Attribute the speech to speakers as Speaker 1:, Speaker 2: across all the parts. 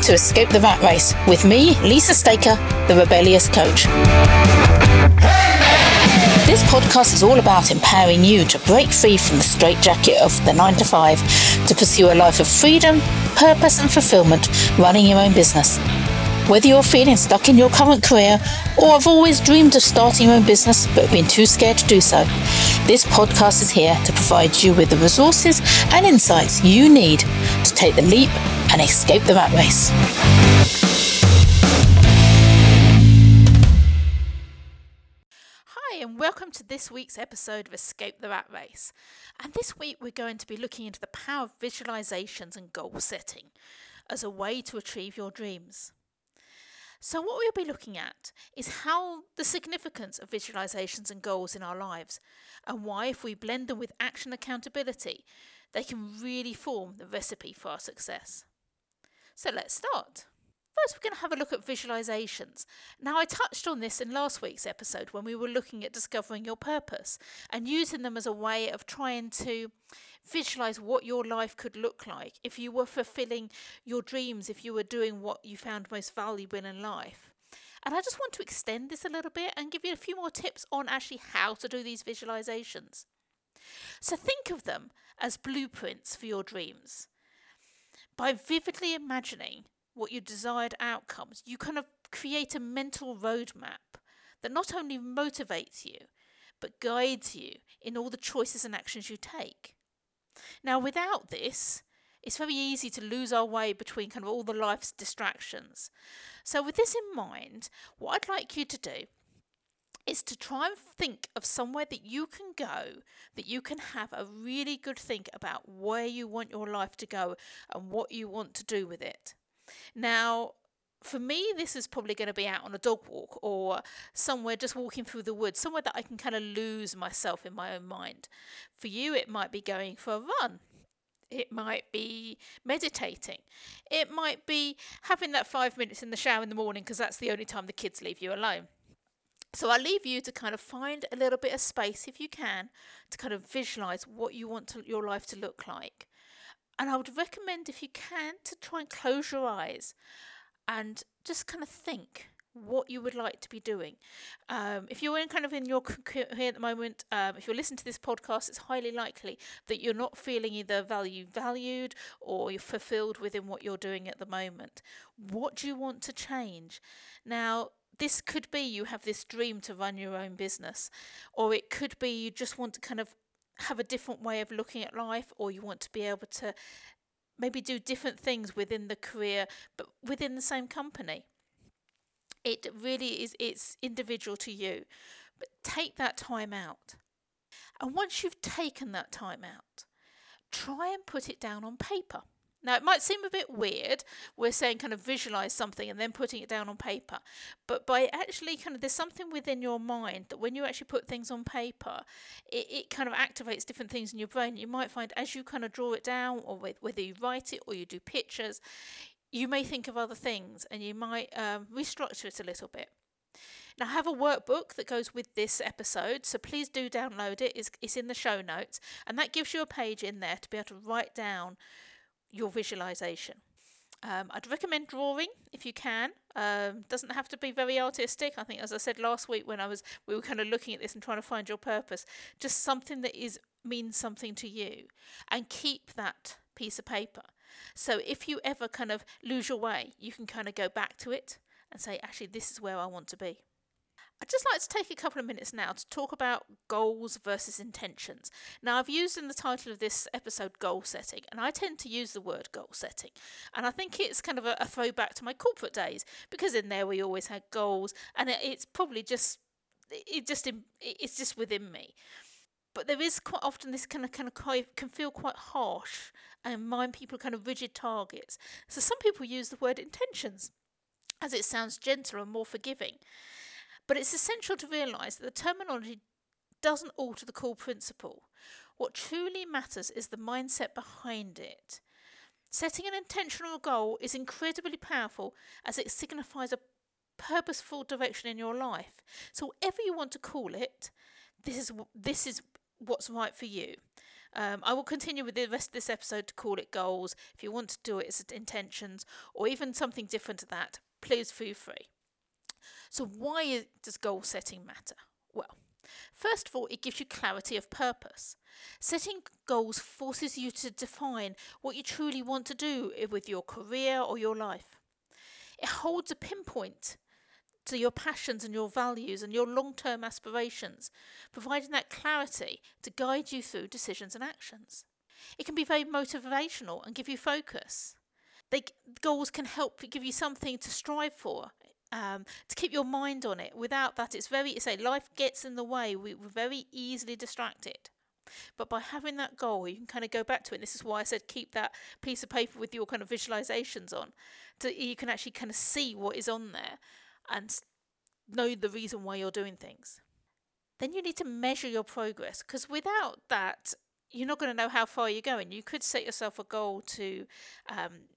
Speaker 1: to Escape the Rat Race with me, Lisa Staker, the rebellious coach. This podcast is all about empowering you to break free from the straitjacket of the 9 to 5 to pursue a life of freedom, purpose, and fulfillment running your own business. Whether you're feeling stuck in your current career or have always dreamed of starting your own business but been too scared to do so, this podcast is here to provide you with the resources and insights you need to take the leap and escape the rat race. Hi, and welcome to this week's episode of Escape the Rat Race. And this week we're going to be looking into the power of visualizations and goal setting as a way to achieve your dreams. So, what we'll be looking at is how the significance of visualizations and goals in our lives, and why, if we blend them with action accountability, they can really form the recipe for our success. So, let's start. First, we're going to have a look at visualizations. Now, I touched on this in last week's episode when we were looking at discovering your purpose and using them as a way of trying to visualize what your life could look like if you were fulfilling your dreams, if you were doing what you found most valuable in life. And I just want to extend this a little bit and give you a few more tips on actually how to do these visualizations. So think of them as blueprints for your dreams. By vividly imagining what your desired outcomes, you kind of create a mental roadmap that not only motivates you, but guides you in all the choices and actions you take. Now, without this, it's very easy to lose our way between kind of all the life's distractions. So, with this in mind, what I'd like you to do is to try and think of somewhere that you can go, that you can have a really good think about where you want your life to go and what you want to do with it. Now, for me, this is probably going to be out on a dog walk or somewhere just walking through the woods, somewhere that I can kind of lose myself in my own mind. For you, it might be going for a run. It might be meditating. It might be having that five minutes in the shower in the morning because that's the only time the kids leave you alone. So I leave you to kind of find a little bit of space, if you can, to kind of visualize what you want to, your life to look like. And I would recommend, if you can, to try and close your eyes and just kind of think what you would like to be doing. Um, if you're in kind of in your career at the moment, um, if you're listening to this podcast, it's highly likely that you're not feeling either value valued or you're fulfilled within what you're doing at the moment. What do you want to change? Now, this could be you have this dream to run your own business, or it could be you just want to kind of have a different way of looking at life, or you want to be able to maybe do different things within the career, but within the same company. It really is, it's individual to you. But take that time out. And once you've taken that time out, try and put it down on paper. Now, it might seem a bit weird. We're saying kind of visualize something and then putting it down on paper. But by actually kind of, there's something within your mind that when you actually put things on paper, it, it kind of activates different things in your brain. You might find as you kind of draw it down, or whether you write it or you do pictures, you may think of other things and you might um, restructure it a little bit. Now, I have a workbook that goes with this episode, so please do download it. It's, it's in the show notes, and that gives you a page in there to be able to write down your visualization. Um, I'd recommend drawing if you can. Um, doesn't have to be very artistic. I think, as I said last week when I was, we were kind of looking at this and trying to find your purpose. Just something that is means something to you, and keep that piece of paper. So if you ever kind of lose your way, you can kind of go back to it and say, actually, this is where I want to be. I'd just like to take a couple of minutes now to talk about goals versus intentions. Now, I've used in the title of this episode goal setting, and I tend to use the word goal setting. And I think it's kind of a, a throwback to my corporate days because in there we always had goals, and it, it's probably just it just it's just within me. But there is quite often this kind of kind of can feel quite harsh and mind people kind of rigid targets. So some people use the word intentions as it sounds gentler and more forgiving. But it's essential to realise that the terminology doesn't alter the core principle. What truly matters is the mindset behind it. Setting an intentional goal is incredibly powerful as it signifies a purposeful direction in your life. So whatever you want to call it, this is this is what's right for you. Um, I will continue with the rest of this episode to call it goals. If you want to do it as intentions or even something different to that, please feel free. So, why does goal setting matter? Well, first of all, it gives you clarity of purpose. Setting goals forces you to define what you truly want to do with your career or your life. It holds a pinpoint to your passions and your values and your long term aspirations, providing that clarity to guide you through decisions and actions. It can be very motivational and give you focus. They, goals can help give you something to strive for, um, to keep your mind on it. Without that, it's very, you say, life gets in the way. We, we're very easily distracted. But by having that goal, you can kind of go back to it. And this is why I said keep that piece of paper with your kind of visualizations on. So you can actually kind of see what is on there and know the reason why you're doing things. Then you need to measure your progress because without that, you're not going to know how far you're going. You could set yourself a goal to um,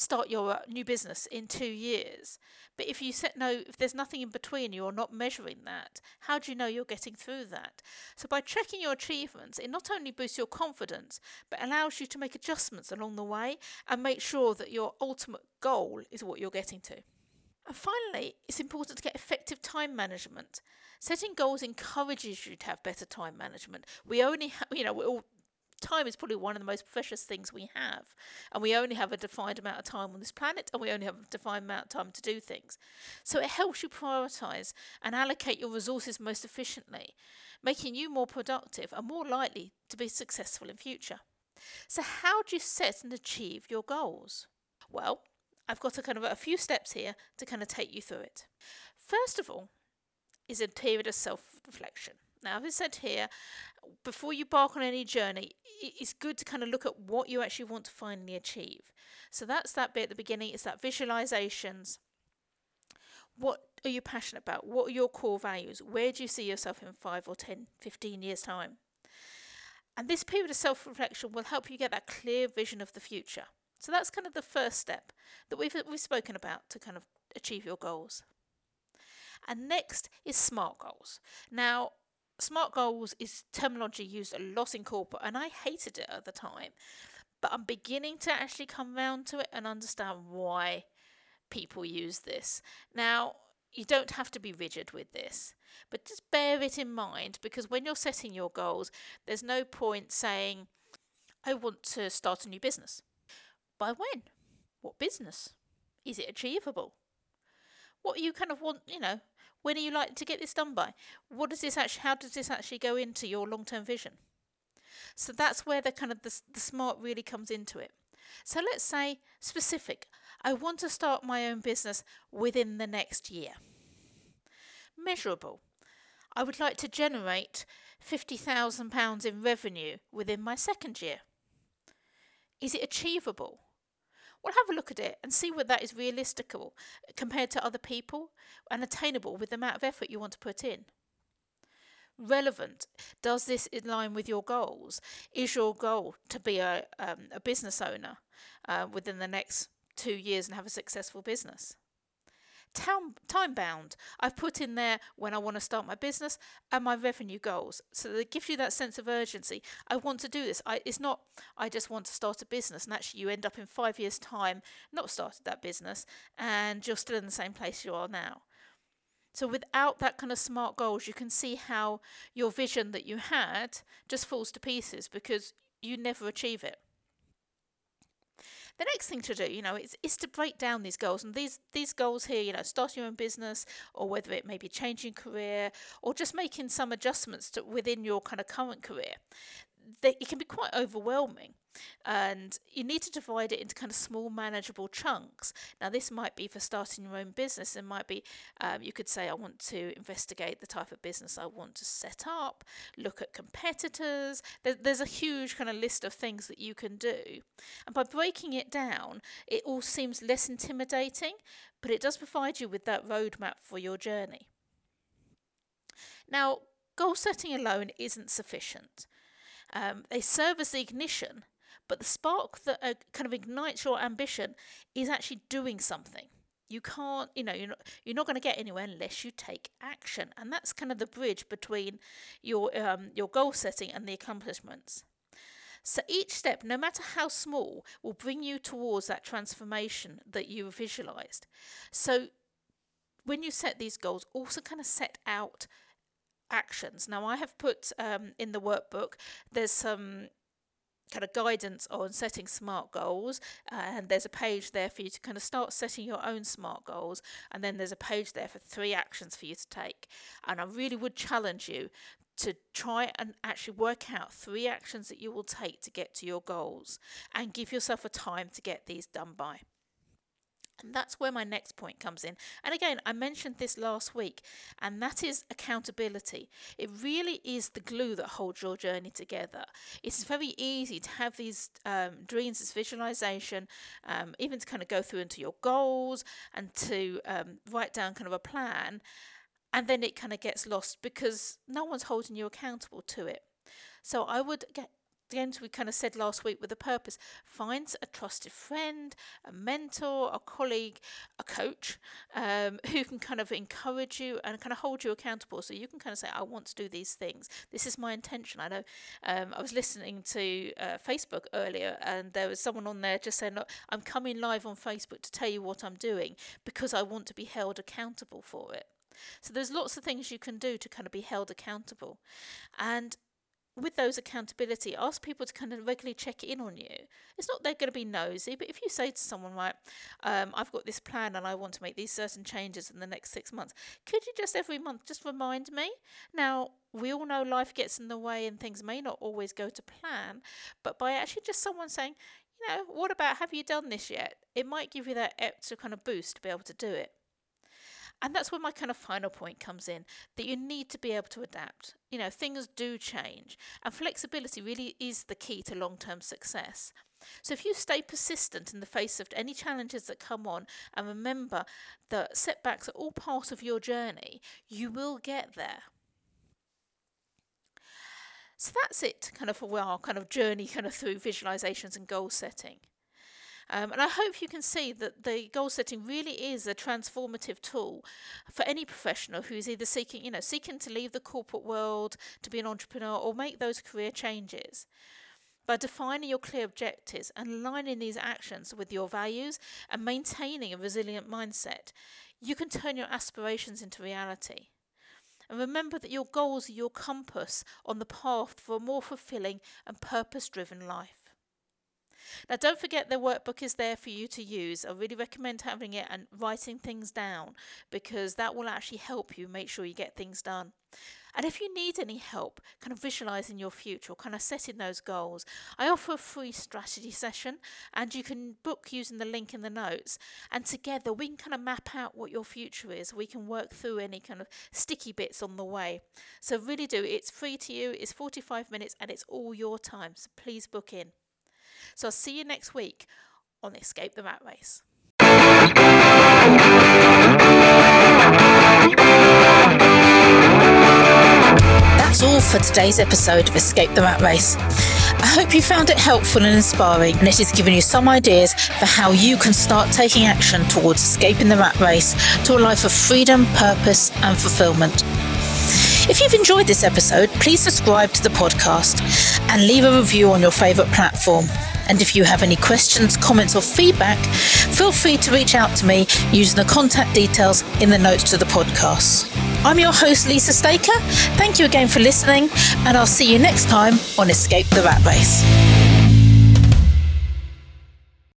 Speaker 1: start your uh, new business in two years. But if you set no, if there's nothing in between, you're not measuring that. How do you know you're getting through that? So by tracking your achievements, it not only boosts your confidence, but allows you to make adjustments along the way and make sure that your ultimate goal is what you're getting to. And finally, it's important to get effective time management. Setting goals encourages you to have better time management. We only, ha- you know, we all, time is probably one of the most precious things we have. And we only have a defined amount of time on this planet, and we only have a defined amount of time to do things. So it helps you prioritize and allocate your resources most efficiently, making you more productive and more likely to be successful in future. So, how do you set and achieve your goals? Well, I've got a kind of a few steps here to kind of take you through it. First of all, is a period of self reflection. Now, as I said here, before you embark on any journey, it's good to kind of look at what you actually want to finally achieve. So that's that bit at the beginning, it's that visualizations. What are you passionate about? What are your core values? Where do you see yourself in 5 or 10, 15 years' time? And this period of self reflection will help you get that clear vision of the future. So that's kind of the first step that we've, we've spoken about to kind of achieve your goals. And next is SMART goals. Now, SMART goals is terminology used a lot in corporate, and I hated it at the time. But I'm beginning to actually come round to it and understand why people use this. Now, you don't have to be rigid with this, but just bear it in mind because when you're setting your goals, there's no point saying, I want to start a new business. By when? What business? Is it achievable? What do you kind of want, you know, when are you likely to get this done by? What does this actually, how does this actually go into your long term vision? So that's where the kind of the, the smart really comes into it. So let's say specific. I want to start my own business within the next year. Measurable. I would like to generate £50,000 in revenue within my second year. Is it achievable? Well, have a look at it and see whether that is realistic compared to other people and attainable with the amount of effort you want to put in. Relevant. Does this align with your goals? Is your goal to be a, um, a business owner uh, within the next two years and have a successful business? Time, bound. I've put in there when I want to start my business and my revenue goals. So it gives you that sense of urgency. I want to do this. I, it's not, I just want to start a business. And actually, you end up in five years' time not started that business and you're still in the same place you are now. So without that kind of smart goals, you can see how your vision that you had just falls to pieces because you never achieve it the next thing to do, you know, is, is to break down these goals. And these, these goals here, you know, starting your own business or whether it may be changing career or just making some adjustments to, within your kind of current career they, it can be quite overwhelming and you need to divide it into kind of small manageable chunks. Now this might be for starting your own business. It might be um, you could say i want to investigate the type of business i want to set up look at competitors. There, there's a huge kind of list of things that you can do. And by breaking it down it all seems less intimidating but it does provide you with that roadmap for your journey. Now goal setting alone isn't sufficient um, they serve as the ignition, but the spark that uh, kind of ignites your ambition is actually doing something. You can't, you know, you're not, you're not going to get anywhere unless you take action, and that's kind of the bridge between your um, your goal setting and the accomplishments. So each step, no matter how small, will bring you towards that transformation that you visualized. So when you set these goals, also kind of set out actions. Now, I have put um, in the workbook, there's some kind of guidance on setting smart goals and there's a page there for you to kind of start setting your own smart goals and then there's a page there for three actions for you to take and I really would challenge you to try and actually work out three actions that you will take to get to your goals and give yourself a time to get these done by. And that's where my next point comes in. And again, I mentioned this last week, and that is accountability. It really is the glue that holds your journey together. It's very easy to have these um, dreams, this visualization, um, even to kind of go through into your goals and to um, write down kind of a plan. And then it kind of gets lost because no one's holding you accountable to it. So I would get again, we kind of said last week with a purpose, find a trusted friend, a mentor, a colleague, a coach um, who can kind of encourage you and kind of hold you accountable. So you can kind of say, I want to do these things. This is my intention. I know um, I was listening to uh, Facebook earlier and there was someone on there just saying, Look, I'm coming live on Facebook to tell you what I'm doing because I want to be held accountable for it. So there's lots of things you can do to kind of be held accountable. And with those accountability, ask people to kind of regularly check in on you. It's not they're going to be nosy, but if you say to someone, right, um, I've got this plan and I want to make these certain changes in the next six months, could you just every month just remind me? Now, we all know life gets in the way and things may not always go to plan, but by actually just someone saying, you know, what about have you done this yet? It might give you that extra kind of boost to be able to do it. And that's where my kind of final point comes in that you need to be able to adapt. You know, things do change, and flexibility really is the key to long term success. So, if you stay persistent in the face of any challenges that come on, and remember that setbacks are all part of your journey, you will get there. So that's it, kind of for our kind of journey, kind of through visualizations and goal setting. Um, and I hope you can see that the goal setting really is a transformative tool for any professional who's either seeking, you know, seeking to leave the corporate world to be an entrepreneur or make those career changes. By defining your clear objectives and aligning these actions with your values and maintaining a resilient mindset, you can turn your aspirations into reality. And remember that your goals are your compass on the path for a more fulfilling and purpose driven life. Now, don't forget the workbook is there for you to use. I really recommend having it and writing things down because that will actually help you make sure you get things done. And if you need any help kind of visualizing your future or kind of setting those goals, I offer a free strategy session and you can book using the link in the notes. And together we can kind of map out what your future is. We can work through any kind of sticky bits on the way. So, really do. It's free to you, it's 45 minutes, and it's all your time. So, please book in. So I'll see you next week on Escape the Rat Race. That's all for today's episode of Escape the Rat Race. I hope you found it helpful and inspiring, and it has given you some ideas for how you can start taking action towards escaping the rat race to a life of freedom, purpose, and fulfillment. If you've enjoyed this episode, please subscribe to the podcast and leave a review on your favourite platform. And if you have any questions, comments, or feedback, feel free to reach out to me using the contact details in the notes to the podcast. I'm your host, Lisa Staker. Thank you again for listening, and I'll see you next time on Escape the Rat Race.